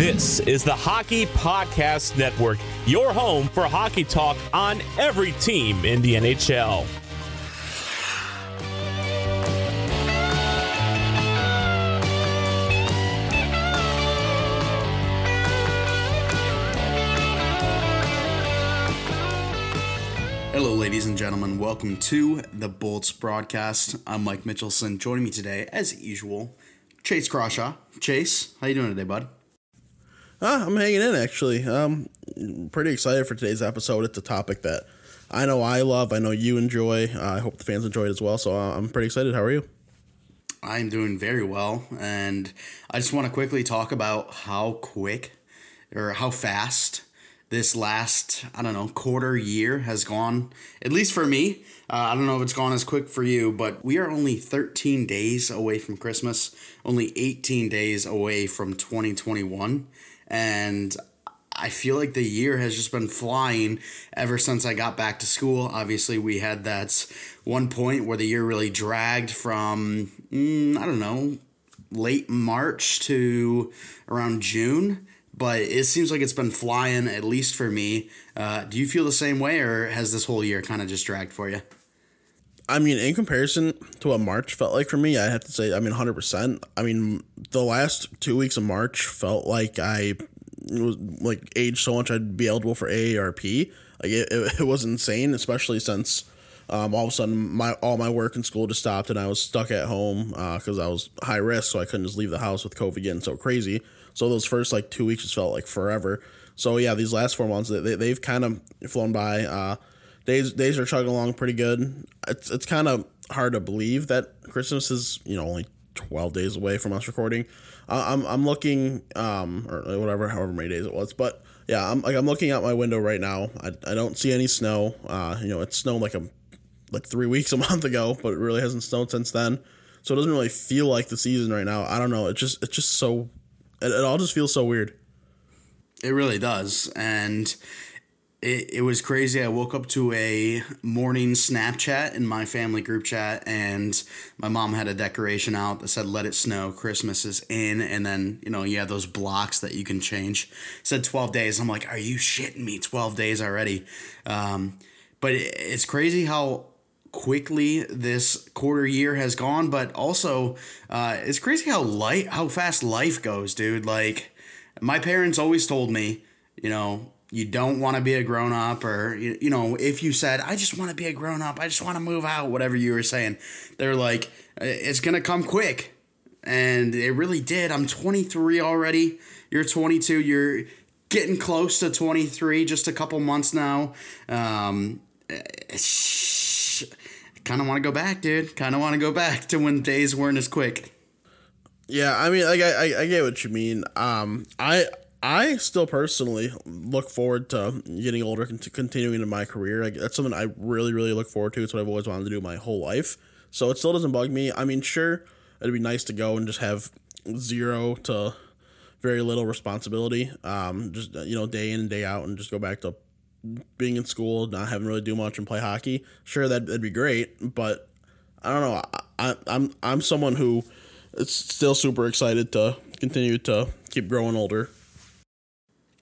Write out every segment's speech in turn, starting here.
This is the Hockey Podcast Network, your home for hockey talk on every team in the NHL. Hello, ladies and gentlemen. Welcome to the Bolts broadcast. I'm Mike Mitchelson. Joining me today, as usual, Chase Crawshaw. Chase, how you doing today, bud? Uh, I'm hanging in actually. Um, pretty excited for today's episode. It's a topic that I know I love. I know you enjoy. Uh, I hope the fans enjoy it as well. So uh, I'm pretty excited. How are you? I'm doing very well, and I just want to quickly talk about how quick or how fast this last I don't know quarter year has gone. At least for me, uh, I don't know if it's gone as quick for you, but we are only 13 days away from Christmas, only 18 days away from 2021, and I feel like the year has just been flying ever since I got back to school. Obviously, we had that one point where the year really dragged from mm, I don't know late March to around June but it seems like it's been flying at least for me. Uh, do you feel the same way, or has this whole year kind of just dragged for you? I mean, in comparison to what March felt like for me, I have to say, I mean, hundred percent. I mean, the last two weeks of March felt like I was like aged so much I'd be eligible for AARP. Like it, it, it was insane, especially since um, all of a sudden my all my work in school just stopped and I was stuck at home because uh, I was high risk, so I couldn't just leave the house with COVID getting so crazy. So those first like two weeks just felt like forever. So yeah, these last four months they, they've kind of flown by. Uh, days days are chugging along pretty good. It's it's kind of hard to believe that Christmas is you know only twelve days away from us recording. Uh, I'm I'm looking um or whatever however many days it was, but yeah, I'm like I'm looking out my window right now. I, I don't see any snow. Uh, you know, it snowed like a like three weeks a month ago, but it really hasn't snowed since then. So it doesn't really feel like the season right now. I don't know. It just it's just so it, it all just feels so weird. It really does. And it, it was crazy. I woke up to a morning Snapchat in my family group chat, and my mom had a decoration out that said, Let it snow, Christmas is in. And then, you know, you have those blocks that you can change. It said 12 days. I'm like, Are you shitting me? 12 days already. Um, but it, it's crazy how quickly this quarter year has gone, but also uh, it's crazy how light how fast life goes, dude. Like my parents always told me, you know, you don't want to be a grown up, or you, you know, if you said I just want to be a grown up, I just want to move out, whatever you were saying, they're like, it's gonna come quick, and it really did. I'm 23 already. You're 22. You're getting close to 23. Just a couple months now. Um, kind of want to go back, dude. Kind of want to go back to when days weren't as quick. Yeah, I mean, like I, I get what you mean. Um, I I still personally look forward to getting older and continuing in my career. Like that's something I really, really look forward to. It's what I've always wanted to do my whole life. So it still doesn't bug me. I mean, sure, it'd be nice to go and just have zero to very little responsibility. Um, just you know, day in and day out, and just go back to being in school, not having really do much and play hockey, sure that would be great. But I don't know. I, I'm I'm someone who is still super excited to continue to keep growing older.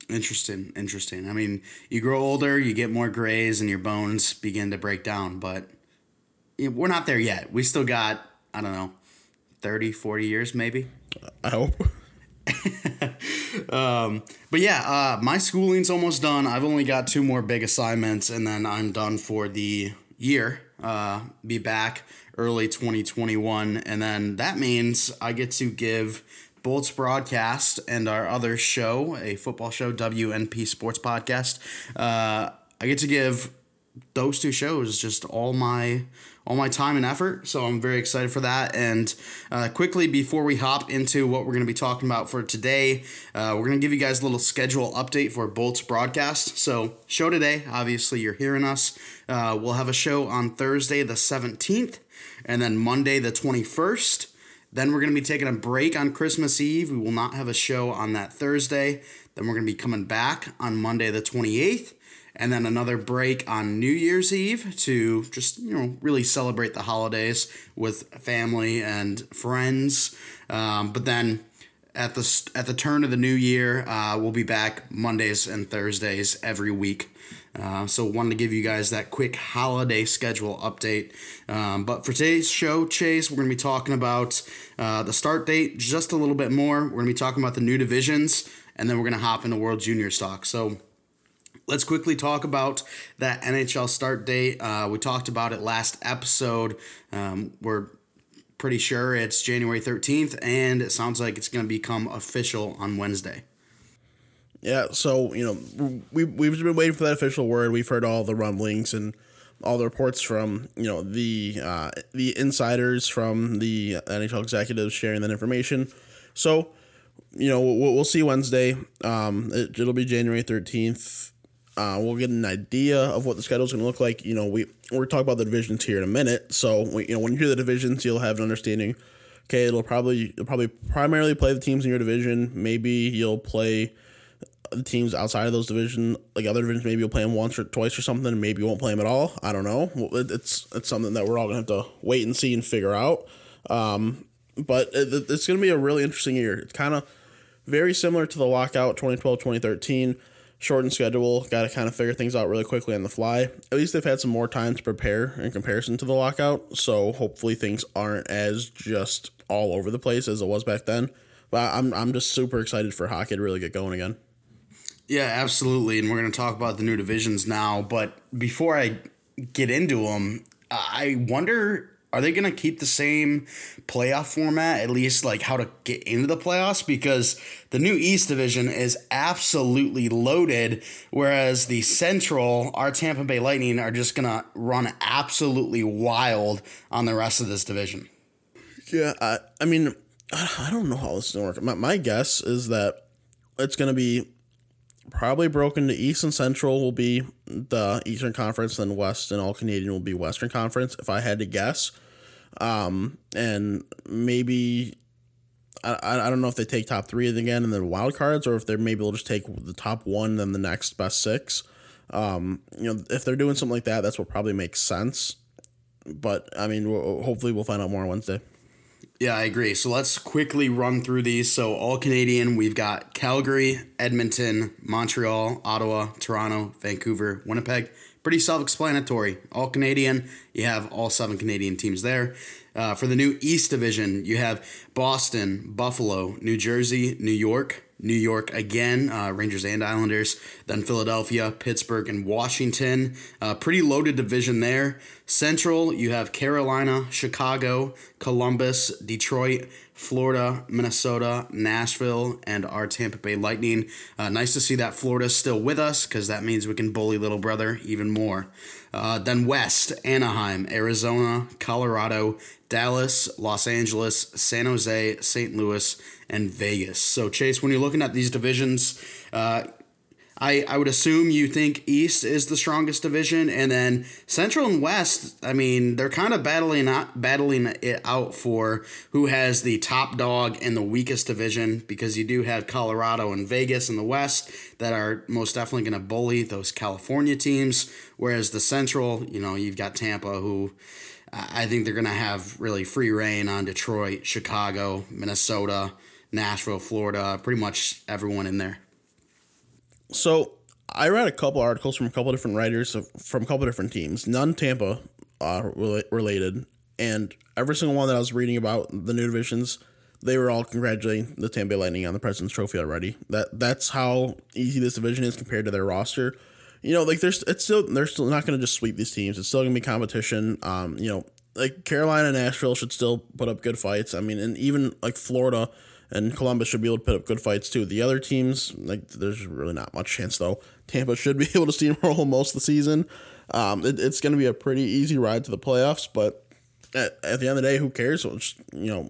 Interesting, interesting. I mean, you grow older, you get more grays, and your bones begin to break down. But we're not there yet. We still got I don't know, 30, 40 years maybe. I hope. um, but yeah, uh, my schooling's almost done. I've only got two more big assignments, and then I'm done for the year. Uh, be back early 2021, and then that means I get to give Bolts broadcast and our other show, a football show, WNP Sports Podcast. Uh, I get to give those two shows just all my all my time and effort. So I'm very excited for that. And uh, quickly, before we hop into what we're going to be talking about for today, uh, we're going to give you guys a little schedule update for Bolts broadcast. So, show today, obviously, you're hearing us. Uh, we'll have a show on Thursday, the 17th, and then Monday, the 21st. Then we're going to be taking a break on Christmas Eve. We will not have a show on that Thursday. Then we're going to be coming back on Monday, the 28th and then another break on New Year's Eve to just you know really celebrate the holidays with family and friends. Um, but then at the at the turn of the new year. Uh, we'll be back Mondays and Thursdays every week. Uh, so wanted to give you guys that quick holiday schedule update. Um, but for today's show, Chase, we're going to be talking about uh, the start date just a little bit more. We're going to be talking about the new divisions, and then we're going to hop into World Junior stock. So let's quickly talk about that NHL start date. Uh, we talked about it last episode. Um, we're pretty sure it's January 13th, and it sounds like it's going to become official on Wednesday. Yeah, so you know we we've been waiting for that official word. We've heard all the rumblings and all the reports from you know the uh, the insiders from the NHL executives sharing that information. So you know we'll, we'll see Wednesday. Um, it, will be January thirteenth. Uh, we'll get an idea of what the schedule is going to look like. You know, we we're talking about the divisions here in a minute. So we, you know, when you hear the divisions, you'll have an understanding. Okay, it'll probably you'll probably primarily play the teams in your division. Maybe you'll play teams outside of those division, like other divisions, maybe you'll play them once or twice or something. Maybe you won't play them at all. I don't know. It's it's something that we're all gonna have to wait and see and figure out. Um, but it, it's gonna be a really interesting year. It's kind of very similar to the lockout 2012 2013 shortened schedule got to kind of figure things out really quickly on the fly at least they've had some more time to prepare in comparison to the lockout so hopefully things aren't as just all over the place as it was back then but i'm, I'm just super excited for hockey to really get going again yeah, absolutely. And we're going to talk about the new divisions now. But before I get into them, I wonder are they going to keep the same playoff format, at least like how to get into the playoffs? Because the new East division is absolutely loaded, whereas the Central, our Tampa Bay Lightning, are just going to run absolutely wild on the rest of this division. Yeah, I, I mean, I don't know how this is going to work. My, my guess is that it's going to be probably broken to East and Central will be the Eastern Conference, then West and All Canadian will be Western Conference, if I had to guess. Um, and maybe I, I don't know if they take top three again and then wild cards, or if they're maybe they'll just take the top one, then the next best six. Um, you know, if they're doing something like that, that's what probably makes sense. But I mean, we'll, hopefully, we'll find out more on Wednesday. Yeah, I agree. So let's quickly run through these. So, all Canadian, we've got Calgary, Edmonton, Montreal, Ottawa, Toronto, Vancouver, Winnipeg. Pretty self explanatory. All Canadian, you have all seven Canadian teams there. Uh, for the new East Division, you have Boston, Buffalo, New Jersey, New York, New York again, uh, Rangers and Islanders, then Philadelphia, Pittsburgh, and Washington. Uh, pretty loaded division there. Central, you have Carolina, Chicago, Columbus, Detroit, Florida, Minnesota, Nashville, and our Tampa Bay Lightning. Uh, nice to see that Florida's still with us because that means we can bully little brother even more. Uh, then West, Anaheim, Arizona, Colorado, Dallas, Los Angeles, San Jose, St. Louis, and Vegas. So, Chase, when you're looking at these divisions, uh, I, I would assume you think East is the strongest division, and then Central and West. I mean, they're kind of battling out, battling it out for who has the top dog in the weakest division because you do have Colorado and Vegas in the West that are most definitely going to bully those California teams, whereas the Central, you know, you've got Tampa who. I think they're going to have really free reign on Detroit, Chicago, Minnesota, Nashville, Florida, pretty much everyone in there. So I read a couple articles from a couple different writers from a couple different teams, none Tampa uh, related, and every single one that I was reading about the new divisions, they were all congratulating the Tampa Bay Lightning on the President's Trophy already. That that's how easy this division is compared to their roster. You know, like there's it's still they're still not going to just sweep these teams. It's still going to be competition. Um, you know, like Carolina and Nashville should still put up good fights. I mean, and even like Florida and Columbus should be able to put up good fights too. The other teams, like, there's really not much chance though. Tampa should be able to steamroll most of the season. Um, it, it's going to be a pretty easy ride to the playoffs, but at, at the end of the day, who cares? Just, you know,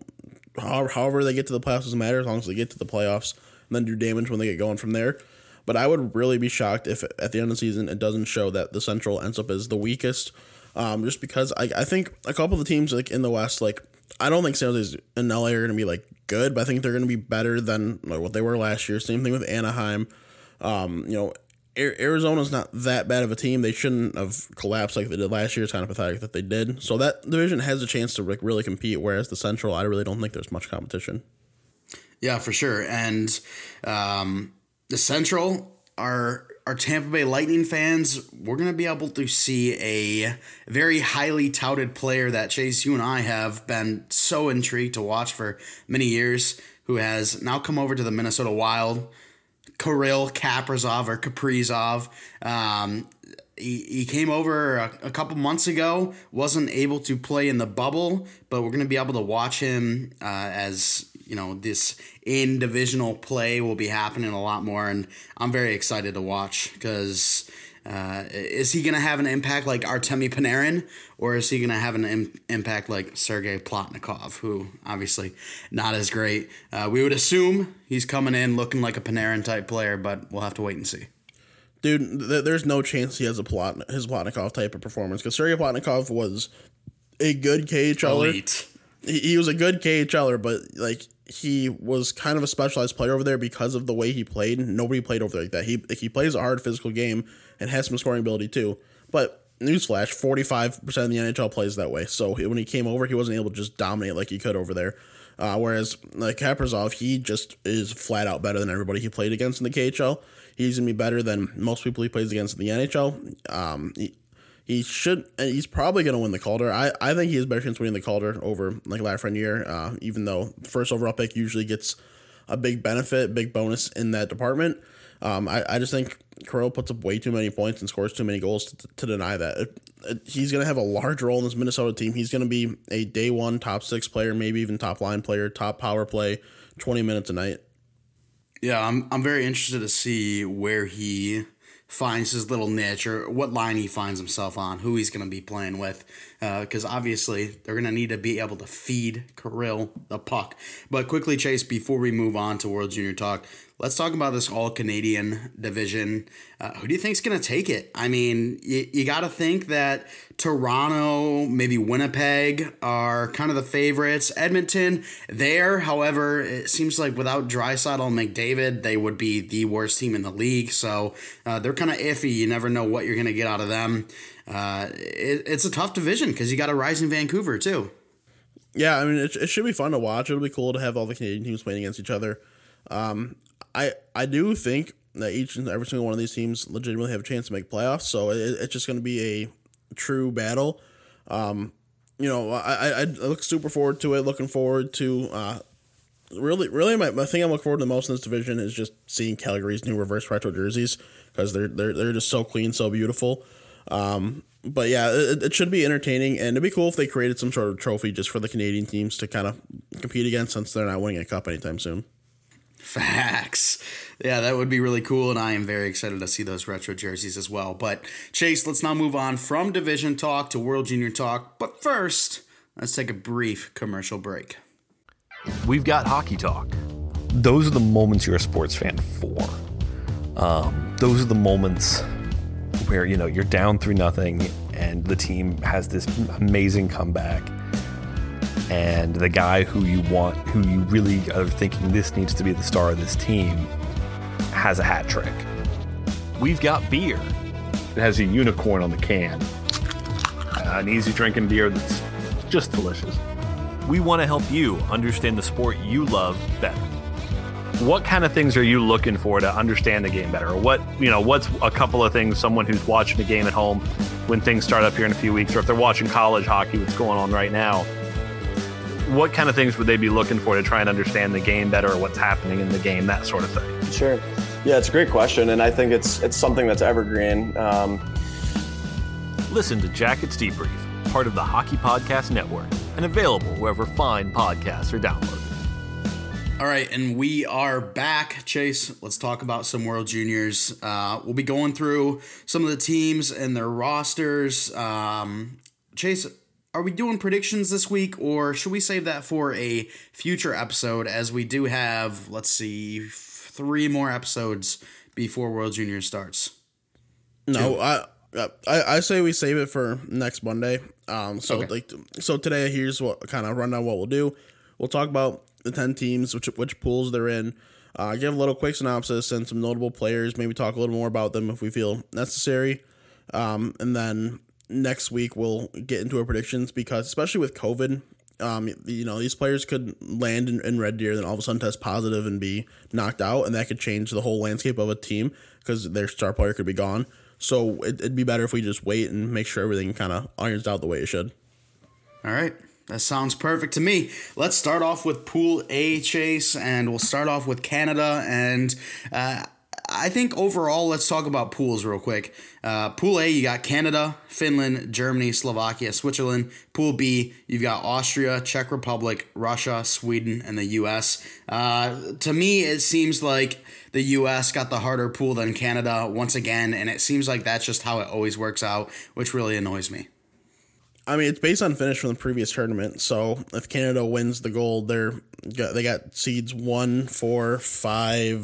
however, however they get to the playoffs doesn't matter as long as they get to the playoffs and then do damage when they get going from there. But I would really be shocked if at the end of the season it doesn't show that the Central ends up as the weakest. Um, just because I, I think a couple of the teams like in the West, like I don't think San Jose and LA are going to be like good, but I think they're going to be better than what they were last year. Same thing with Anaheim. Um, you know, Arizona's not that bad of a team. They shouldn't have collapsed like they did last year. It's kind of pathetic that they did. So that division has a chance to like really compete. Whereas the Central, I really don't think there's much competition. Yeah, for sure. And um, the Central, our our Tampa Bay Lightning fans, we're gonna be able to see a very highly touted player that Chase, you and I have been so intrigued to watch for many years, who has now come over to the Minnesota Wild. Kirill Kaprizov or Kaprizov. Um, he, he came over a, a, couple months ago, wasn't able to play in the bubble, but we're going to be able to watch him uh, as you know this in divisional play will be happening a lot more, and I'm very excited to watch because. Uh, is he going to have an impact like Artemi Panarin, or is he going to have an Im- impact like Sergei Plotnikov, who obviously not as great? Uh, we would assume he's coming in looking like a Panarin type player, but we'll have to wait and see. Dude, th- there's no chance he has a plot his Plotnikov type of performance because Sergei Plotnikov was a good KHLer. Elite. He, he was a good KHLer, but like he was kind of a specialized player over there because of the way he played. Nobody played over there like that. He he plays a hard physical game and has some scoring ability too. But newsflash, forty five percent of the NHL plays that way. So when he came over, he wasn't able to just dominate like he could over there. Uh, whereas like Kaprizov, he just is flat out better than everybody he played against in the KHL. He's gonna be better than most people he plays against in the NHL. Um, he, he should. He's probably going to win the Calder. I, I think he has better chance winning the Calder over like Lafreniere. Uh, even though first overall pick usually gets a big benefit, big bonus in that department. Um, I, I just think Kirill puts up way too many points and scores too many goals to, to deny that. It, it, he's going to have a large role in this Minnesota team. He's going to be a day one top six player, maybe even top line player, top power play, twenty minutes a night. Yeah, I'm I'm very interested to see where he finds his little niche or what line he finds himself on, who he's going to be playing with. Because uh, obviously they're going to need to be able to feed Kirill the puck. But quickly, Chase, before we move on to World Junior Talk, let's talk about this all Canadian division. Uh, who do you think is going to take it? I mean, you, you got to think that Toronto, maybe Winnipeg are kind of the favorites. Edmonton, there, however, it seems like without Draisaitl and McDavid, they would be the worst team in the league. So uh, they're kind of iffy. You never know what you're going to get out of them. Uh, it, it's a tough division because you got a rising Vancouver, too. Yeah, I mean, it, it should be fun to watch. It'll be cool to have all the Canadian teams playing against each other. Um, I I do think that each and every single one of these teams legitimately have a chance to make playoffs. So it, it's just going to be a true battle. Um, you know, I, I, I look super forward to it. Looking forward to uh, really, really, my, my thing I'm looking forward to the most in this division is just seeing Calgary's new reverse retro jerseys because they're they're they're just so clean, so beautiful. Um, but yeah, it, it, should be entertaining, and it'd be cool if they created some sort of trophy just for the Canadian teams to kind of compete against, since they're not winning a cup anytime soon. Facts. Yeah, that would be really cool, and I am very excited to see those retro jerseys as well. But Chase, let's now move on from division talk to World Junior talk. But first, let's take a brief commercial break. We've got hockey talk. Those are the moments you're a sports fan for. Um, those are the moments where you know you're down three nothing, and the team has this amazing comeback and the guy who you want, who you really are thinking this needs to be the star of this team, has a hat trick. We've got beer. It has a unicorn on the can. An easy drinking beer that's just delicious. We want to help you understand the sport you love better. What kind of things are you looking for to understand the game better? What, you know, what's a couple of things someone who's watching the game at home when things start up here in a few weeks, or if they're watching college hockey, what's going on right now? What kind of things would they be looking for to try and understand the game better or what's happening in the game, that sort of thing? Sure. Yeah, it's a great question, and I think it's it's something that's evergreen. Um, Listen to Jackets Debrief, part of the Hockey Podcast Network, and available wherever fine podcasts are downloaded. All right, and we are back, Chase. Let's talk about some World Juniors. Uh, we'll be going through some of the teams and their rosters. Um, Chase, are we doing predictions this week or should we save that for a future episode as we do have let's see three more episodes before world junior starts? No I, I i say we save it for next monday. Um so okay. like so today here's what kind of rundown what we'll do. We'll talk about the 10 teams which which pools they're in. Uh, give a little quick synopsis and some notable players maybe talk a little more about them if we feel necessary. Um, and then next week we'll get into our predictions because especially with COVID, Um, you know, these players could land in, in Red Deer, then all of a sudden test positive and be knocked out, and that could change the whole landscape of a team because their star player could be gone. So it, it'd be better if we just wait and make sure everything kind of irons out the way it should. All right. That sounds perfect to me. Let's start off with Pool A chase, and we'll start off with Canada. And uh, I think overall, let's talk about pools real quick. Uh, pool A, you got Canada, Finland, Germany, Slovakia, Switzerland. Pool B, you've got Austria, Czech Republic, Russia, Sweden, and the U.S. Uh, to me, it seems like the U.S. got the harder pool than Canada once again, and it seems like that's just how it always works out, which really annoys me. I mean, it's based on finish from the previous tournament. So if Canada wins the gold, they're they got seeds one, four, five,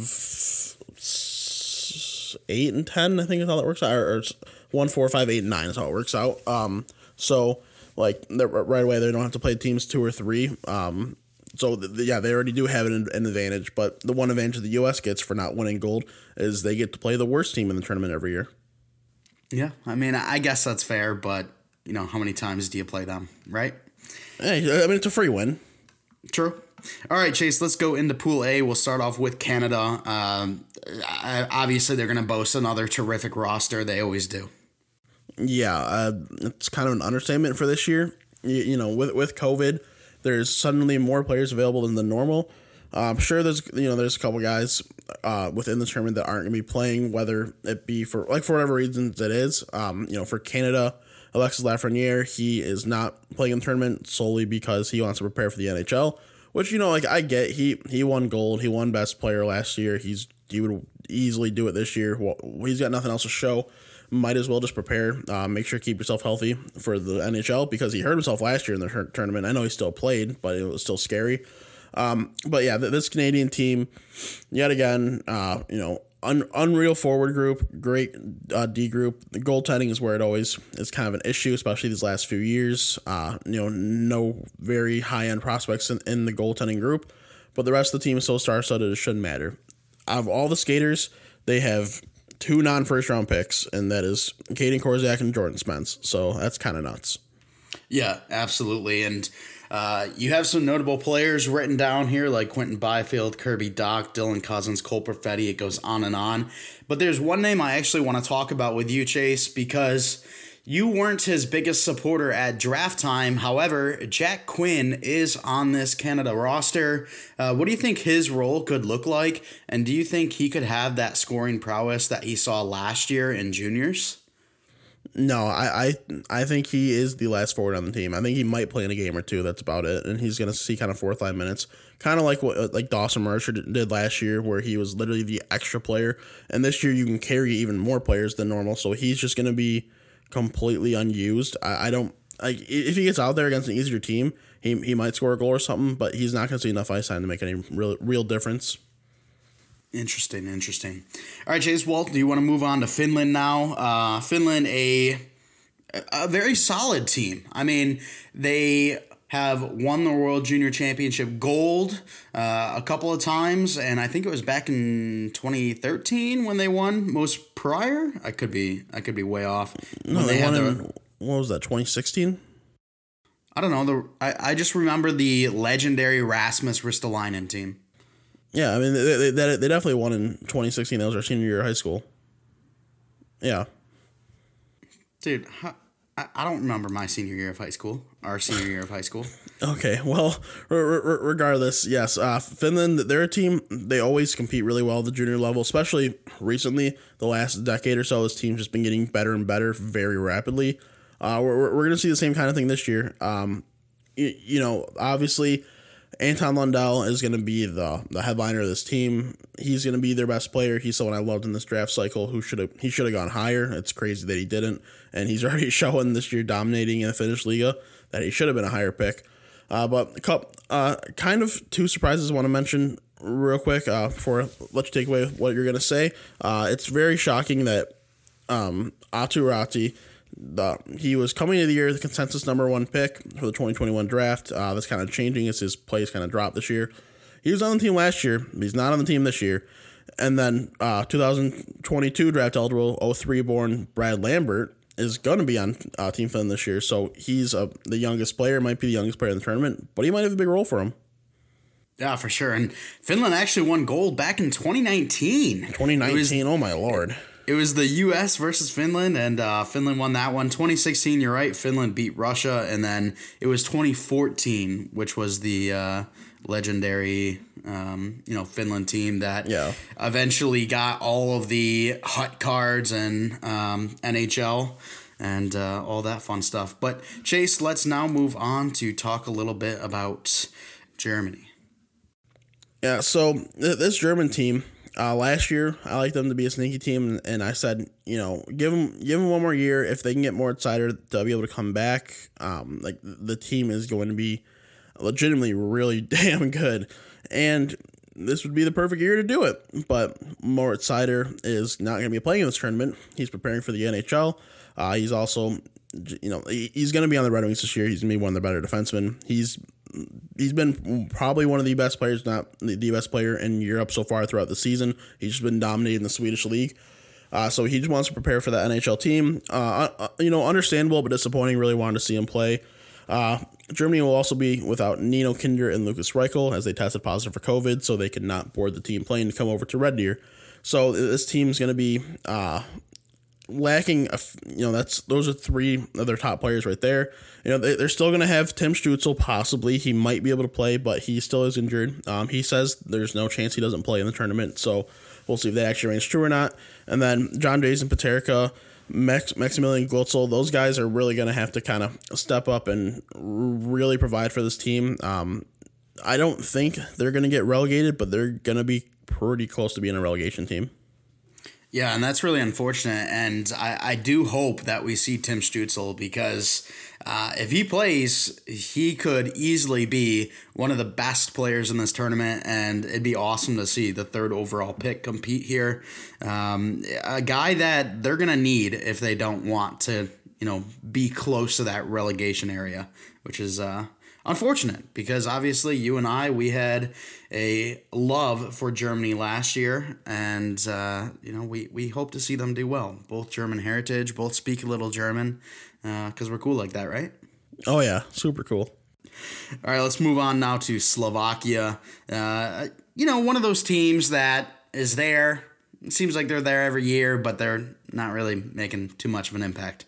eight, and ten. I think is how that works out. Or, or one, four, five, eight, and nine is how it works out. Um, so like right away, they don't have to play teams two or three. Um, so the, the, yeah, they already do have an, an advantage. But the one advantage the U.S. gets for not winning gold is they get to play the worst team in the tournament every year. Yeah, I mean, I guess that's fair, but you know, how many times do you play them, right? Hey, I mean, it's a free win. True. All right, Chase, let's go into Pool A. We'll start off with Canada. Um, obviously, they're going to boast another terrific roster. They always do. Yeah, uh, it's kind of an understatement for this year. You, you, know, with with COVID, there's suddenly more players available than the normal. Uh, I'm sure there's you know there's a couple guys uh, within the tournament that aren't going to be playing, whether it be for like for whatever reasons it is. Um, you know, for Canada, Alexis Lafreniere, he is not playing in the tournament solely because he wants to prepare for the NHL. Which you know, like I get, he he won gold, he won best player last year. He's he would easily do it this year. Well, he's got nothing else to show. Might as well just prepare. Uh, make sure keep yourself healthy for the NHL because he hurt himself last year in the tournament. I know he still played, but it was still scary. Um, but yeah, this Canadian team, yet again, uh, you know, un- unreal forward group, great uh, D group. The goaltending is where it always is kind of an issue, especially these last few years. Uh, you know, no very high end prospects in, in the goaltending group, but the rest of the team is so star studded it shouldn't matter. Out of all the skaters, they have two non first round picks, and that is Kaden Korczak and Jordan Spence. So that's kind of nuts. Yeah, absolutely. And uh, you have some notable players written down here, like Quinton Byfield, Kirby Dach, Dylan Cozens, Cole Perfetti. It goes on and on. But there's one name I actually want to talk about with you, Chase, because you weren't his biggest supporter at draft time. However, Jack Quinn is on this Canada roster. Uh, what do you think his role could look like? And do you think he could have that scoring prowess that he saw last year in juniors? No, I, I I think he is the last forward on the team. I think he might play in a game or two. That's about it, and he's gonna see kind of fourth line minutes, kind of like what uh, like Dawson Mercer did last year, where he was literally the extra player. And this year you can carry even more players than normal, so he's just gonna be completely unused. I, I don't like if he gets out there against an easier team, he he might score a goal or something, but he's not gonna see enough ice time to make any real real difference. Interesting, interesting. All right, Chase Walt, do you want to move on to Finland now? Uh, Finland, a a very solid team. I mean, they have won the World Junior Championship gold uh, a couple of times, and I think it was back in 2013 when they won most prior. I could be I could be way off. No, they, they won in, what was that 2016? I don't know. The I, I just remember the legendary Rasmus Ristolainen team. Yeah, I mean they, they, they definitely won in 2016. That was our senior year of high school. Yeah, dude, I don't remember my senior year of high school. Our senior year of high school. Okay, well, regardless, yes, uh, Finland. They're a team. They always compete really well at the junior level, especially recently. The last decade or so, this team's just been getting better and better very rapidly. Uh, we're we're gonna see the same kind of thing this year. Um, you, you know, obviously Anton Lundell is going to be the the headliner of this team. He's going to be their best player. He's someone I loved in this draft cycle. Who should have he should have gone higher. It's crazy that he didn't, and he's already showing this year dominating in the Finnish Liiga that he should have been a higher pick. Uh, but couple, uh, kind of two surprises I want to mention real quick uh, before I let you take away what you're going to say. Uh, it's very shocking that um, Aatu Raty the, he was coming into the year the consensus number one pick for the 2021 draft. Uh, that's kind of changing as his plays kind of dropped this year. He was on the team last year. He's not on the team this year. And then uh, 2022 draft eligible 03 born Brad Lambert is going to be on uh, Team Finland this year. So he's uh, the youngest player, might be the youngest player in the tournament, but he might have a big role for him. Yeah, for sure. And Finland actually won gold back in 2019. 2019, was, oh my lord. It was the U.S. versus Finland, and uh, Finland won that one. 2016, you're right. Finland beat Russia, and then it was 2014, which was the uh, legendary, um, you know, Finland team that yeah. eventually got all of the hut cards and um, NHL and uh, all that fun stuff. But Chase, let's now move on to talk a little bit about Germany. Yeah, so th- this German team uh, last year, I liked them to be a sneaky team, and I said, you know, give them give them one more year. If they can get more excited, they'll be able to come back. Um, like the team is going to be legitimately really damn good, and this would be the perfect year to do it. But Moritz Seider is not going to be playing in this tournament. He's preparing for the NHL. Uh, he's also, you know, he's going to be on the Red Wings this year. He's going to be one of the better defensemen. He's he's been probably one of the best players, not the best player in Europe so far throughout the season. He's just been dominating the Swedish league. Uh, so he just wants to prepare for that NHL team. Uh, uh, you know, understandable but disappointing. Really wanted to see him play. Uh, Germany will also be without Nino Kinder and Lukas Reichel as they tested positive for COVID, so they could not board the team plane to come over to Red Deer. So this team's going to be uh, lacking. A, you know, that's those are three of their top players right there. You know, they, are still going to have Tim Stützle possibly. He might be able to play, but he still is injured. Um, he says there's no chance he doesn't play in the tournament. So we'll see if that actually remains true or not. And then John Jason Peterka, Max, Maximilian Glötzl, those guys are really going to have to kind of step up and really provide for this team. Um, I don't think they're going to get relegated, but they're going to be pretty close to being a relegation team. Yeah, and that's really unfortunate. And I, I do hope that we see Tim Stützle because uh, if he plays, he could easily be one of the best players in this tournament, and it'd be awesome to see the third overall pick compete here. Um, a guy that they're gonna need if they don't want to, you know, be close to that relegation area, which is uh, unfortunate because obviously you and I we had a love for Germany last year, and uh, you know we we hope to see them do well. Both German heritage, both speak a little German, because uh, we're cool like that, right? Oh yeah, super cool. All right, let's move on now to Slovakia. Uh, you know, one of those teams that is there. It seems like they're there every year, but they're not really making too much of an impact.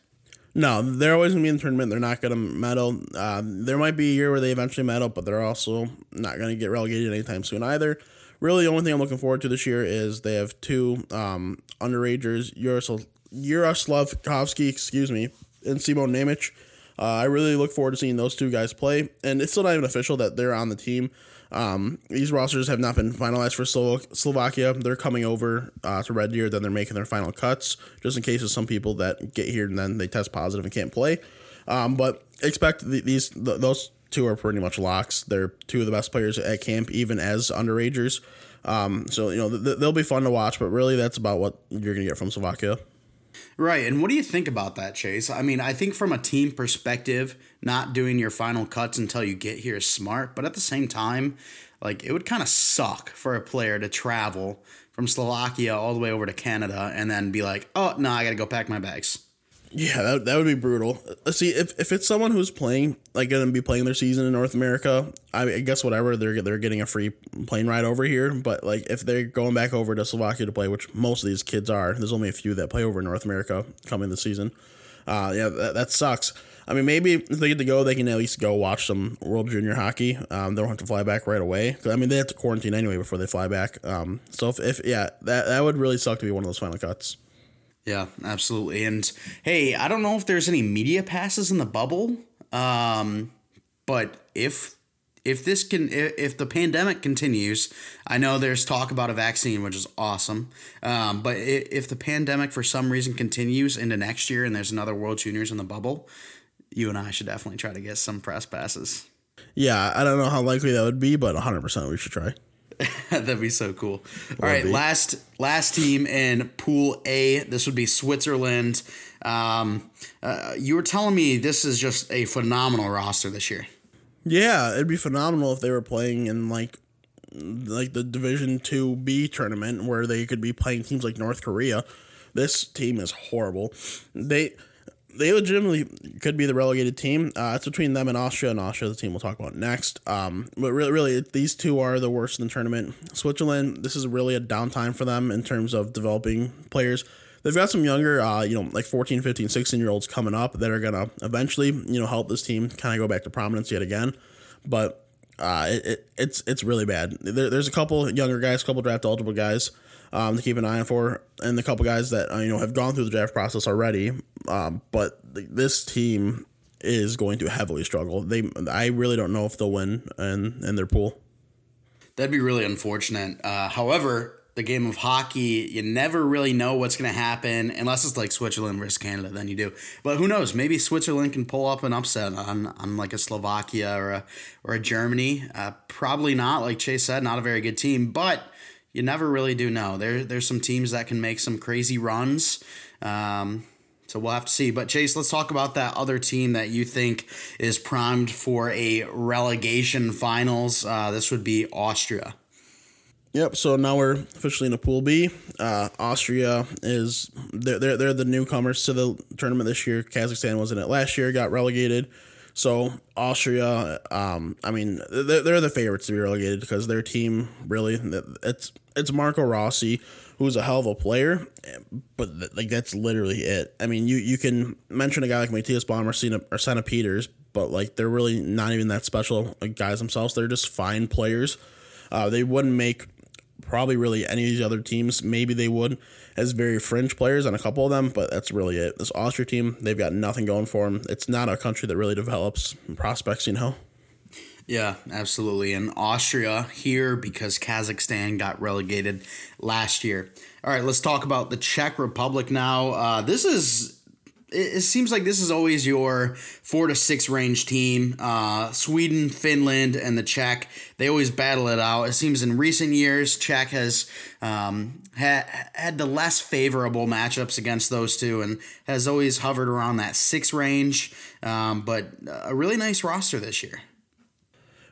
No, they're always going to be in the tournament. They're not going to medal. Uh, there might be a year where they eventually medal, but they're also not going to get relegated anytime soon either. Really, the only thing I'm looking forward to this year is they have two um, underagers, Yaroslav, excuse me, and Simon Nemec. Uh, I really look forward to seeing those two guys play, and it's still not even official that they're on the team. Um, these rosters have not been finalized for Slo- Slovakia. They're coming over uh, to Red Deer, then they're making their final cuts, just in case of some people that get here and then they test positive and can't play. Um, but expect the, these the, those two are pretty much locks. They're two of the best players at camp, even as underagers. Um, so you know th- they'll be fun to watch, but really that's about what you're gonna get from Slovakia. Right. And what do you think about that, Chase? I mean, I think from a team perspective, not doing your final cuts until you get here is smart. But at the same time, like it would kind of suck for a player to travel from Slovakia all the way over to Canada and then be like, oh, no, I got to go pack my bags. Yeah, that, that would be brutal. Uh, see, if, if it's someone who's playing, like going to be playing their season in North America, I, guess whatever they're they're getting a free plane ride over here. But like if they're going back over to Slovakia to play, which most of these kids are, there's only a few that play over in North America coming this season. Uh, yeah, that, that sucks. I mean, maybe if they get to go, they can at least go watch some World Junior Hockey. Um, they don't have to fly back right away. I mean, they have to quarantine anyway before they fly back. Um, so if, if yeah, that that would really suck to be one of those final cuts. Yeah, absolutely. And hey, I don't know if there's any media passes in the bubble, um, but if if this can if, the pandemic continues, I know there's talk about a vaccine, which is awesome. Um, but if the pandemic for some reason continues into next year and there's another World Juniors in the bubble, you and I should definitely try to get some press passes. Yeah, I don't know how likely that would be, but 100% we should try. That'd be so cool. All right, be. last last team in Pool A. This would be Switzerland. Um, uh, you were telling me this is just a phenomenal roster this year. Yeah, it'd be phenomenal if they were playing in like like the Division Two B tournament where they could be playing teams like North Korea. This team is horrible. They they legitimately could be the relegated team. Uh, it's between them and Austria, and Austria, the team we'll talk about next. Um, but really, really, these two are the worst in the tournament. Switzerland, this is really a downtime for them in terms of developing players. They've got some younger, uh, you know, like 14, 15, 16 year olds coming up that are going to eventually, you know, help this team kind of go back to prominence yet again. But uh, it, it, it's it's really bad. There, there's a couple younger guys, a couple draft eligible guys um, to keep an eye on for, and the couple guys that uh, you know have gone through the draft process already. Um, but th- this team is going to heavily struggle. They, I really don't know if they'll win in in their pool. That'd be really unfortunate. Uh, however, the game of hockey, you never really know what's going to happen unless it's like Switzerland versus Canada. Then you do, but who knows? Maybe Switzerland can pull up an upset on, on like a Slovakia or a or a Germany. Uh, probably not. Like Chase said, not a very good team, but you never really do know. There there's some teams that can make some crazy runs. Um, so we'll have to see. But Chase, let's talk about that other team that you think is primed for a relegation finals. Uh, this would be Austria. Yep. So now we're officially in a pool B. Uh, Austria is they're, they're they're the newcomers to the tournament this year. Kazakhstan was in it last year, got relegated. So Austria, um, I mean, they're, they're the favorites to be relegated because their team really it's it's Marco Rossi, who's a hell of a player, but like that's literally it. I mean, you you can mention a guy like Matthias Baum or Sena, or Senna Peters, but like they're really not even that special guys themselves. They're just fine players. Uh, they wouldn't make probably really any of these other teams. Maybe they would as very fringe players on a couple of them, but that's really it. This Austria team, they've got nothing going for them. It's not a country that really develops prospects, you know. Yeah, absolutely. And Austria here because Kazakhstan got relegated last year. All right, let's talk about the Czech Republic now. Uh, this is it, seems like this is always your four to six range team. Uh, Sweden, Finland, and the Czech, they always battle it out. It seems in recent years, Czech has um, ha- had the less favorable matchups against those two and has always hovered around that six range. Um, but a really nice roster this year.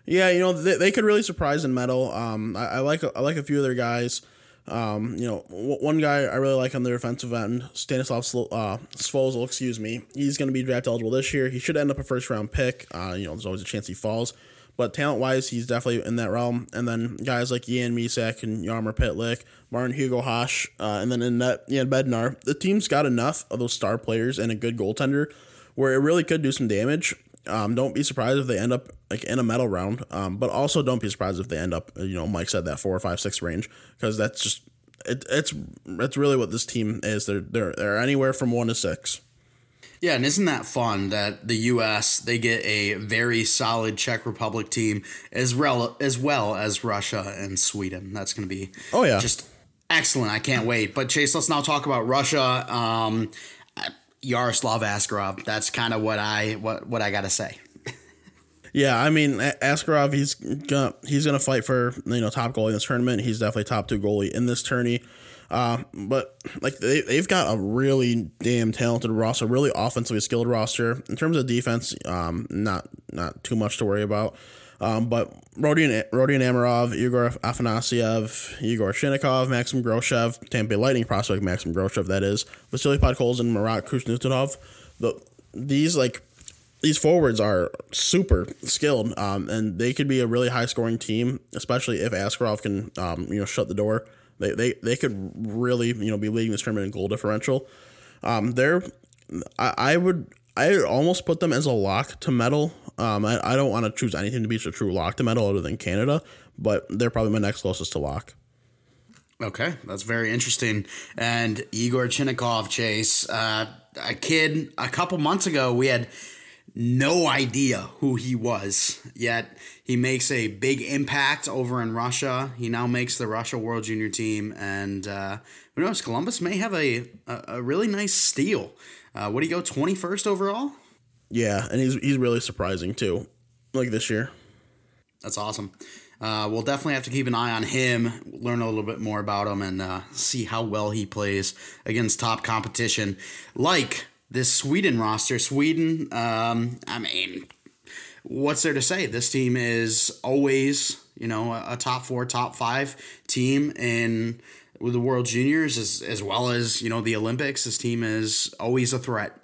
Yeah, you know they, they could really surprise and medal. Um, I, I like I like a few of their guys. Um, you know, w- one guy I really like on the defensive end, Stanislav Slo- uh, Svozil, excuse me. He's going to be draft eligible this year. He should end up a first round pick. Uh, you know, there's always a chance he falls. But talent wise, he's definitely in that realm. And then guys like Jan Mysak and Jaromir Pytlík, Martin Hugo Haš, uh, and then in that Jan Bednar. The team's got enough of those star players and a good goaltender where it really could do some damage. Um, don't be surprised if they end up like in a medal round. Um, but also don't be surprised if they end up, you know, Mike said that four or five, six range because that's just it, it's it's really what this team is. They're they're they're anywhere from one to six. Yeah, and isn't that fun that the U.S. they get a very solid Czech Republic team as well as well as Russia and Sweden. That's going to be oh yeah just excellent. I can't wait. But Chase, let's now talk about Russia. Um, Yaroslav Askarov. That's kind of what I what what I got to say. Yeah, I mean Askarov, he's gonna he's gonna fight for you know top goalie in this tournament. He's definitely top two goalie in this tourney. Uh, but like they they've got a really damn talented roster, really offensively skilled roster. In terms of defense, um, not not too much to worry about. Um, but Rodion, Rodion Amirov, Igor Afanasyev, Igor Chinakhov, Maxim Groshev, Tampa Bay Lightning prospect Maxim Groshev, that is, Vasily Podkolzin, Marat Kuznetsov. The, these, like, these forwards are super skilled, um, and they could be a really high scoring team, especially if Askarov can, um, you know, shut the door. They, they, they could really, you know, be leading this tournament in goal differential. Um, they're, I, I would, I almost put them as a lock to medal um, I, I don't want to choose anything to be a true lock to medal other than Canada, but they're probably my next closest to lock. Okay, that's very interesting. And Igor Chinakhov, Chase, uh, a kid a couple months ago, we had no idea who he was, yet he makes a big impact over in Russia. He now makes the Russia World Junior team, and uh, who knows, Columbus may have a, a, a really nice steal. Uh, what do you go, 21st overall? Yeah, and he's he's really surprising too, like this year. That's awesome. Uh, we'll definitely have to keep an eye on him, learn a little bit more about him, and uh, see how well he plays against top competition like this Sweden roster. Sweden, um, I mean, what's there to say? This team is always, you know, a top four, top five team in the World Juniors as, as well as, you know, the Olympics. This team is always a threat.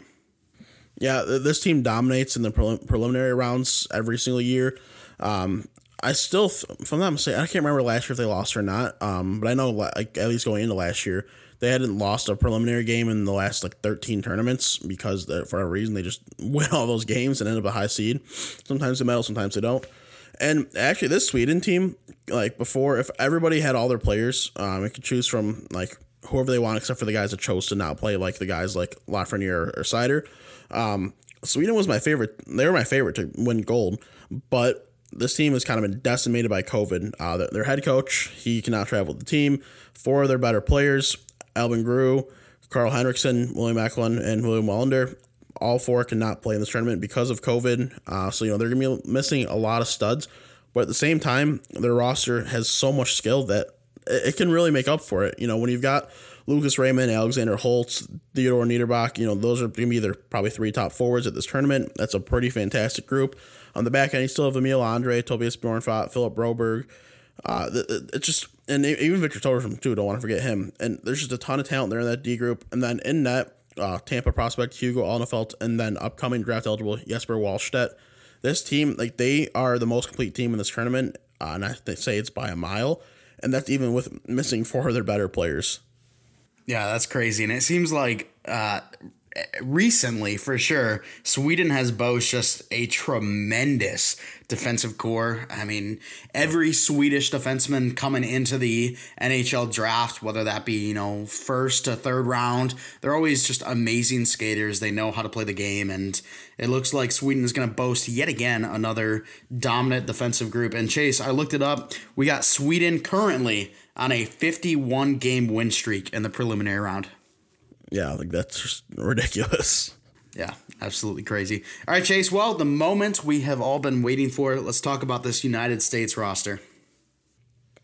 Yeah, this team dominates in the prelim- preliminary rounds every single year. Um, I still, if I'm not mistaken, I can't remember last year if they lost or not. Um, but I know, like at least going into last year, they hadn't lost a preliminary game in the last like 13 tournaments because for whatever reason they just win all those games and end up a high seed. Sometimes they medal, sometimes they don't. And actually, this Sweden team, like before, if everybody had all their players, um, it could choose from like whoever they want, except for the guys that chose to not play, like the guys like Lafreniere or, or Seider. Um, Sweden was my favorite. They were my favorite to win gold, but this team has kind of been decimated by COVID. Uh, their head coach, he cannot travel with the team. Four of their better players, Albin Grewe, Karl Henriksson, William Macklin, and William Wallinder, all four cannot play in this tournament because of COVID. Uh, so, you know, they're going to be missing a lot of studs. But at the same time, their roster has so much skill that it can really make up for it. You know, when you've got Lucas Raymond, Alexander Holtz, Theodore Niederbach, you know, those are going to be their probably three top forwards at this tournament. That's a pretty fantastic group. On the back end, you still have Emil Andrae, Tobias Bjornfot, Philip Broberg. Uh, it's just, and even Victor Soderstrom, too, don't want to forget him. And there's just a ton of talent there in that D group. And then in net, uh, Tampa prospect Hugo Alnefelt, and then upcoming draft eligible Jesper Wallstedt. This team, like, they are the most complete team in this tournament. Uh, and I say it's by a mile. And that's even with missing four of their better players. Yeah, that's crazy. And it seems like uh, recently, for sure, Sweden has boasted just a tremendous defensive corps. I mean, every Swedish defenseman coming into the NHL draft, whether that be, you know, first to third round, they're always just amazing skaters. They know how to play the game. And it looks like Sweden is going to boast yet again another dominant defensive group. And Chase, I looked it up. We got Sweden currently on a 51 game win streak in the preliminary round. Yeah, like that's just ridiculous. Yeah, absolutely crazy. All right, Chase. Well, the moment we have all been waiting for. Let's talk about this United States roster.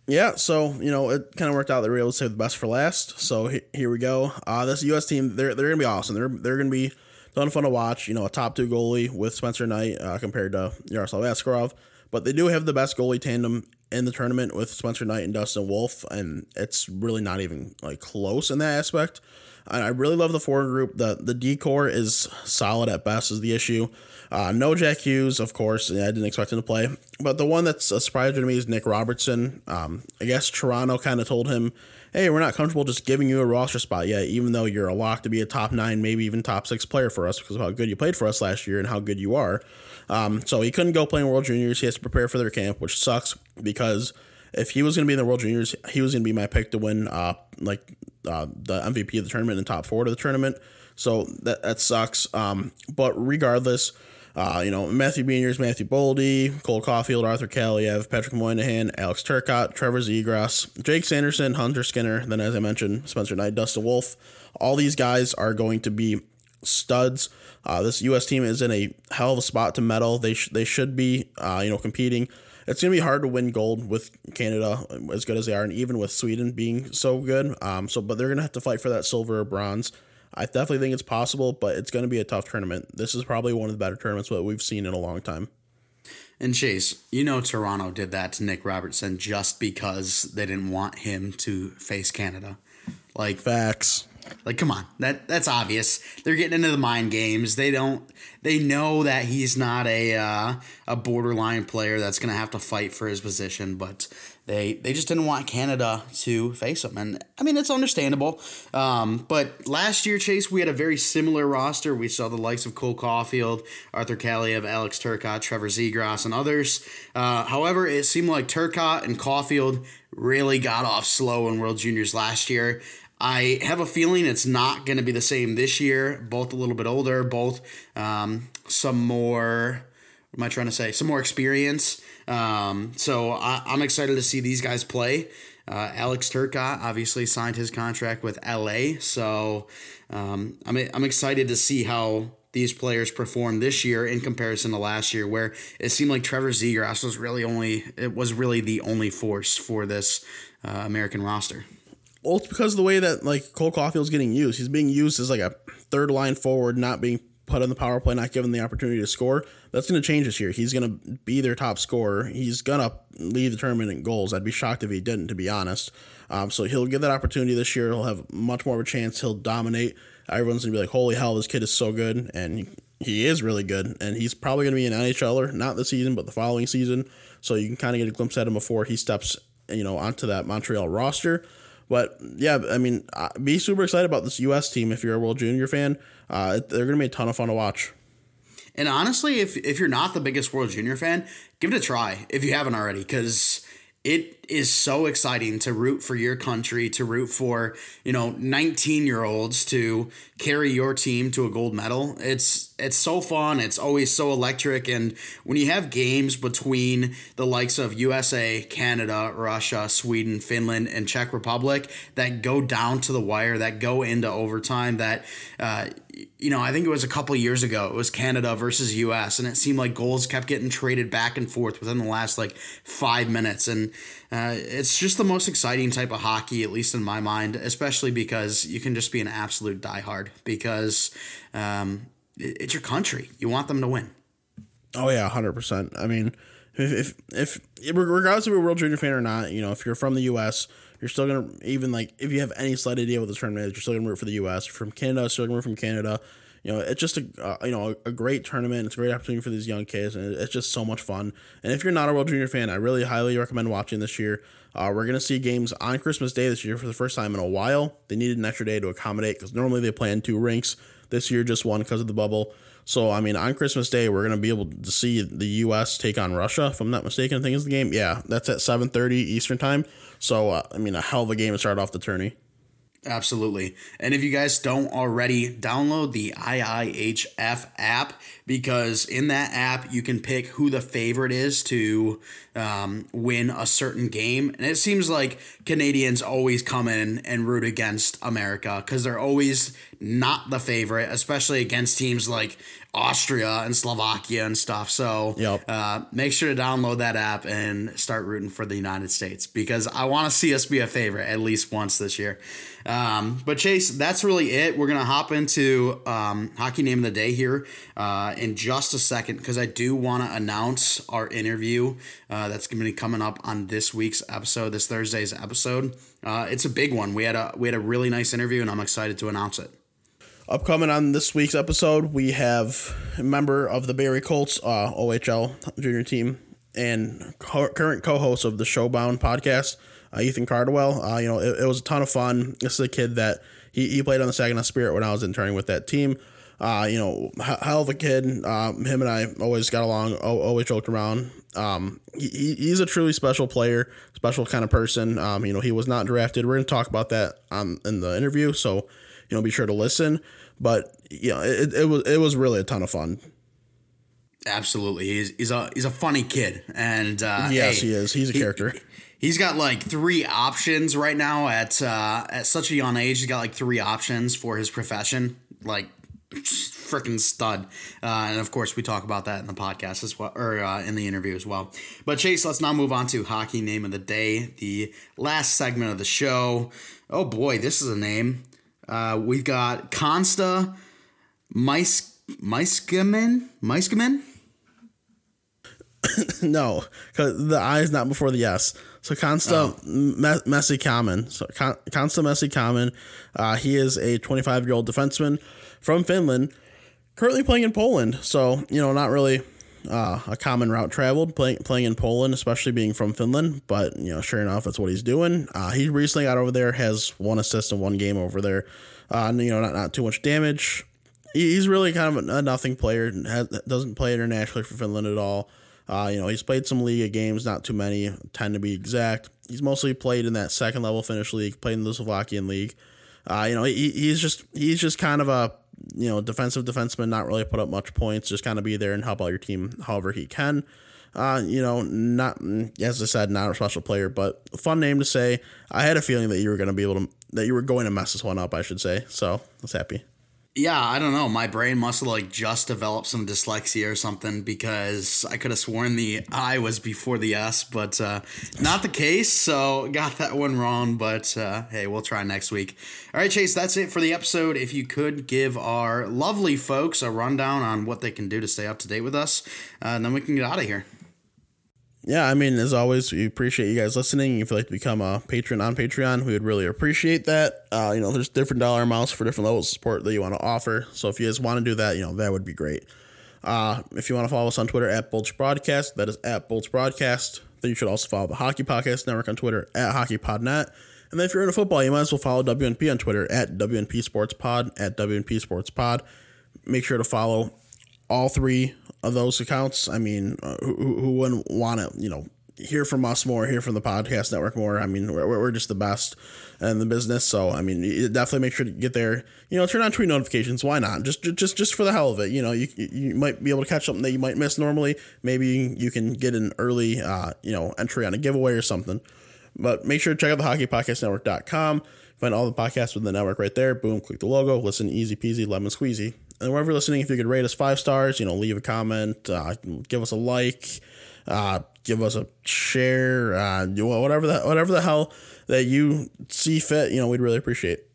Yeah, so you know it kind of worked out that we were able to save the best for last. So he, here we go. Uh, this U.S. team, they're they're gonna be awesome. They're they're gonna be ton of fun to watch. You know, a top two goalie with Spencer Knight uh, compared to Yaroslav Askarov, but they do have the best goalie tandem in the tournament with Spencer Knight and Dustin Wolf, and it's really not even like close in that aspect. I really love the forward group. The the decor is solid at best is the issue. Uh, no Jack Hughes, of course. I didn't expect him to play. But the one that's a surprise to me is Nick Robertson. Um, I guess Toronto kind of told him, hey, we're not comfortable just giving you a roster spot yet, even though you're a lock to be a top nine, maybe even top six player for us because of how good you played for us last year and how good you are. Um, so he couldn't go play in World Juniors. He has to prepare for their camp, which sucks because if he was going to be in the World Juniors, he was going to be my pick to win, uh, like uh, the MVP of the tournament and top four of the tournament. So that that sucks. Um, but regardless, uh, you know Matthew Beniers, Matthew Boldy, Cole Caufield, Arthur Kaliyev, Patrick Moynihan, Alex Turcotte, Trevor Zegras, Jake Sanderson, Hunter Skinner. Then, as I mentioned, Spencer Knight, Dustin Wolf. All these guys are going to be studs. Uh, this U.S. team is in a hell of a spot to medal. They sh- they should be, uh, you know, competing it's going to be hard to win gold with Canada as good as they are, and even with Sweden being so good. Um, so, but they're going to have to fight for that silver or bronze. I definitely think it's possible, but it's going to be a tough tournament. This is probably one of the better tournaments that we've seen in a long time. And Chase, you know Toronto did that to Nick Robertson just because they didn't want him to face Canada. Like facts. Like, come on, that that's obvious. They're getting into the mind games. They don't. They know that he's not a uh, a borderline player that's going to have to fight for his position. But they they just didn't want Canada to face him, and I mean it's understandable. Um, but last year, Chase, we had a very similar roster. We saw the likes of Cole Caufield, Arthur Kaliyev, Alex Turcotte, Trevor Zegras, and others. Uh, however, it seemed like Turcotte and Caufield really got off slow in World Juniors last year. I have a feeling it's not going to be the same this year. Both a little bit older, both um, some more. What am I trying to say? Some more experience. Um, so I, am excited to see these guys play. Uh, Alex Turcotte obviously signed his contract with LA, so um, I'm I'm excited to see how these players perform this year in comparison to last year, where it seemed like Trevor Zegras was really only it was really the only force for this uh, American roster. Because of the way that like Cole Caufield's getting used. He's being used as like a third line forward, not being put in the power play, not given the opportunity to score. That's going to change this year. He's going to be their top scorer. He's going to lead the tournament in goals. I'd be shocked if he didn't, to be honest. Um, so he'll get that opportunity this year. He'll have much more of a chance. He'll dominate. Everyone's going to be like, holy hell, this kid is so good. And he is really good, and he's probably going to be an NHLer, not this season, but the following season. So you can kind of get a glimpse at him before he steps, you know, onto that Montreal roster. But yeah, I mean, be super excited about this U.S. team if you're a World Junior fan. Uh, they're going to be a ton of fun to watch. And honestly, if if you're not the biggest World Junior fan, give it a try if you haven't already, because it is so exciting to root for your country, to root for, you know, 19 year olds to carry your team to a gold medal. It's it's so fun. It's always so electric. And when you have games between the likes of USA, Canada, Russia, Sweden, Finland, and Czech Republic that go down to the wire, that go into overtime, that uh, you know, I think it was a couple years ago. It was Canada versus US, and it seemed like goals kept getting traded back and forth within the last like five minutes. And uh, it's just the most exciting type of hockey, at least in my mind, especially because you can just be an absolute diehard because um, it's your country. You want them to win. Oh yeah, hundred percent. I mean, if, if if regardless of you're a World Junior fan or not, you know, if you're from the U.S., you're still gonna even like if you have any slight idea what the tournament is, you're still gonna root for the U.S. From Canada, still gonna root from Canada. You know, it's just a uh, you know a, a, great tournament. It's a great opportunity for these young kids, and it's just so much fun. And if you're not a World Junior fan, I really highly recommend watching this year. Uh, we're gonna see games on Christmas Day this year for the first time in a while. They needed an extra day to accommodate because normally they play in two rinks. This year, just one because of the bubble. So, I mean, on Christmas Day, we're going to be able to see the U.S. take on Russia, if I'm not mistaken. I think is the game. Yeah, that's at 7.30 Eastern Time. So, uh, I mean, a hell of a game to start off the tourney. Absolutely. And if you guys don't already, download the IIHF app because in that app you can pick who the favorite is to um, win a certain game. And it seems like Canadians always come in and root against America because they're always not the favorite, especially against teams like Austria and Slovakia and stuff. So yep. uh, make sure to download that app and start rooting for the United States because I want to see us be a favorite at least once this year. Um, but Chase, that's really it. We're gonna hop into um, hockey name of the day here uh, in just a second because I do want to announce our interview uh, that's gonna be coming up on this week's episode, this Thursday's episode. Uh, it's a big one. We had a we had a really nice interview, and I'm excited to announce it. Upcoming on this week's episode, we have a member of the Barrie Colts uh, OHL junior team and co- current co-host of the Showbound podcast, uh, Ethan Cardwell. Uh, you know, it, it, was a ton of fun. This is a kid that he, he played on the Saginaw Spirit when I was interning with that team. Uh, you know, hell of a kid. Um, him and I always got along, always joked around. Um, he, he's a truly special player, special kind of person. Um, you know, he was not drafted. We're going to talk about that um, in the interview. So, you know, be sure to listen. But you know, it, it was it was really a ton of fun. Absolutely, he's he's a he's a funny kid, and uh, yes, hey, he is. He's a he, character. He's got like three options right now at uh, at such a young age. He's got like three options for his profession, like freaking stud. Uh, and of course, we talk about that in the podcast as well, or uh, in the interview as well. But Chase, let's now move on to hockey name of the day, the last segment of the show. Oh boy, this is a name. Uh, we've got Consta Mice Meiskaman Meiskaman. no, because the I is not before the S. So Consta oh. Me- Messi Common. So Con- Consta Messi Common. Uh, he is a 25 year old defenseman from Finland, currently playing in Poland. So you know, not really uh, a common route traveled playing playing in Poland, especially being from Finland. But you know, sure enough, that's what he's doing. Uh, he recently got over there, has one assist in one game over there. Uh, you know, not not too much damage. he's really kind of a, nothing player. Has, doesn't play internationally for Finland at all. Uh, you know, he's played some league games, not too many, ten to be exact. He's mostly played in that second level Finnish league, played in the Slovakian league. Uh, you know, he, he's just he's just kind of a you know, defensive defenseman, not really put up much points, just kind of be there and help out your team however he can. Uh, you know, not as I said, not a special player, but fun name to say. I had a feeling that you were going to be able to that you were going to mess this one up. I should say. So I was happy yeah, I don't know. My brain must have like just developed some dyslexia or something because I could have sworn the I was before the S, but uh, not the case. So got that one wrong. But uh, hey, we'll try next week. All right, Chase, that's it for the episode. If you could give our lovely folks a rundown on what they can do to stay up to date with us, uh, then we can get out of here. Yeah, I mean, as always, we appreciate you guys listening. If you'd like to become a patron on Patreon, we would really appreciate that. Uh, you know, there's different dollar amounts for different levels of support that you want to offer. So if you guys want to do that, you know, that would be great. Uh, if you want to follow us on Twitter at Bulge Broadcast, that is at Bulge Broadcast. Then you should also follow the Hockey Podcast Network on Twitter at HockeyPodNet. And then if you're into football, you might as well follow WNP on Twitter at WNP Sports Pod at WNP Sports Pod. Make sure to follow all three of those accounts. I mean, uh, who, who wouldn't want to, you know, hear from us more, hear from the podcast network more. I mean, we're, we're just the best in the business. So, I mean, definitely make sure to get there. You know, turn on tweet notifications. Why not? Just, just, just for the hell of it. You know, you, you might be able to catch something that you might miss normally. Maybe you can get an early, uh, you know, entry on a giveaway or something. But make sure to check out the hockeypodcastnetwork.com. Find all the podcasts within the network right there. Boom, click the logo, listen easy peasy, lemon squeezy. And wherever you're listening, if you could rate us five stars, you know, leave a comment, uh, give us a like, uh, give us a share, uh, whatever the whatever the hell that you see fit, you know, we'd really appreciate.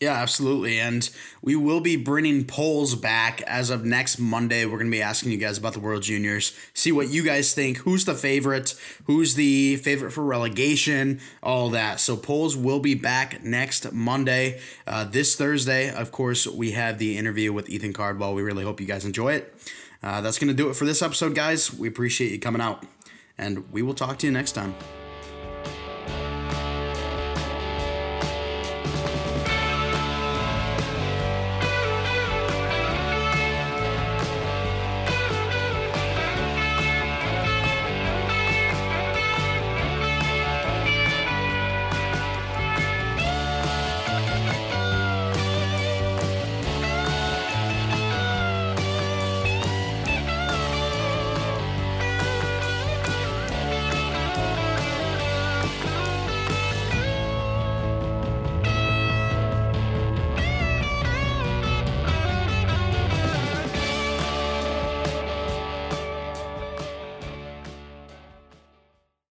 Yeah, absolutely. And we will be bringing polls back as of next Monday. We're going to be asking you guys about the World Juniors, see what you guys think. Who's the favorite? Who's the favorite for relegation? All that. So, polls will be back next Monday. Uh, this Thursday, of course, we have the interview with Ethan Cardwell. We really hope you guys enjoy it. Uh, that's going to do it for this episode, guys. We appreciate you coming out, and we will talk to you next time.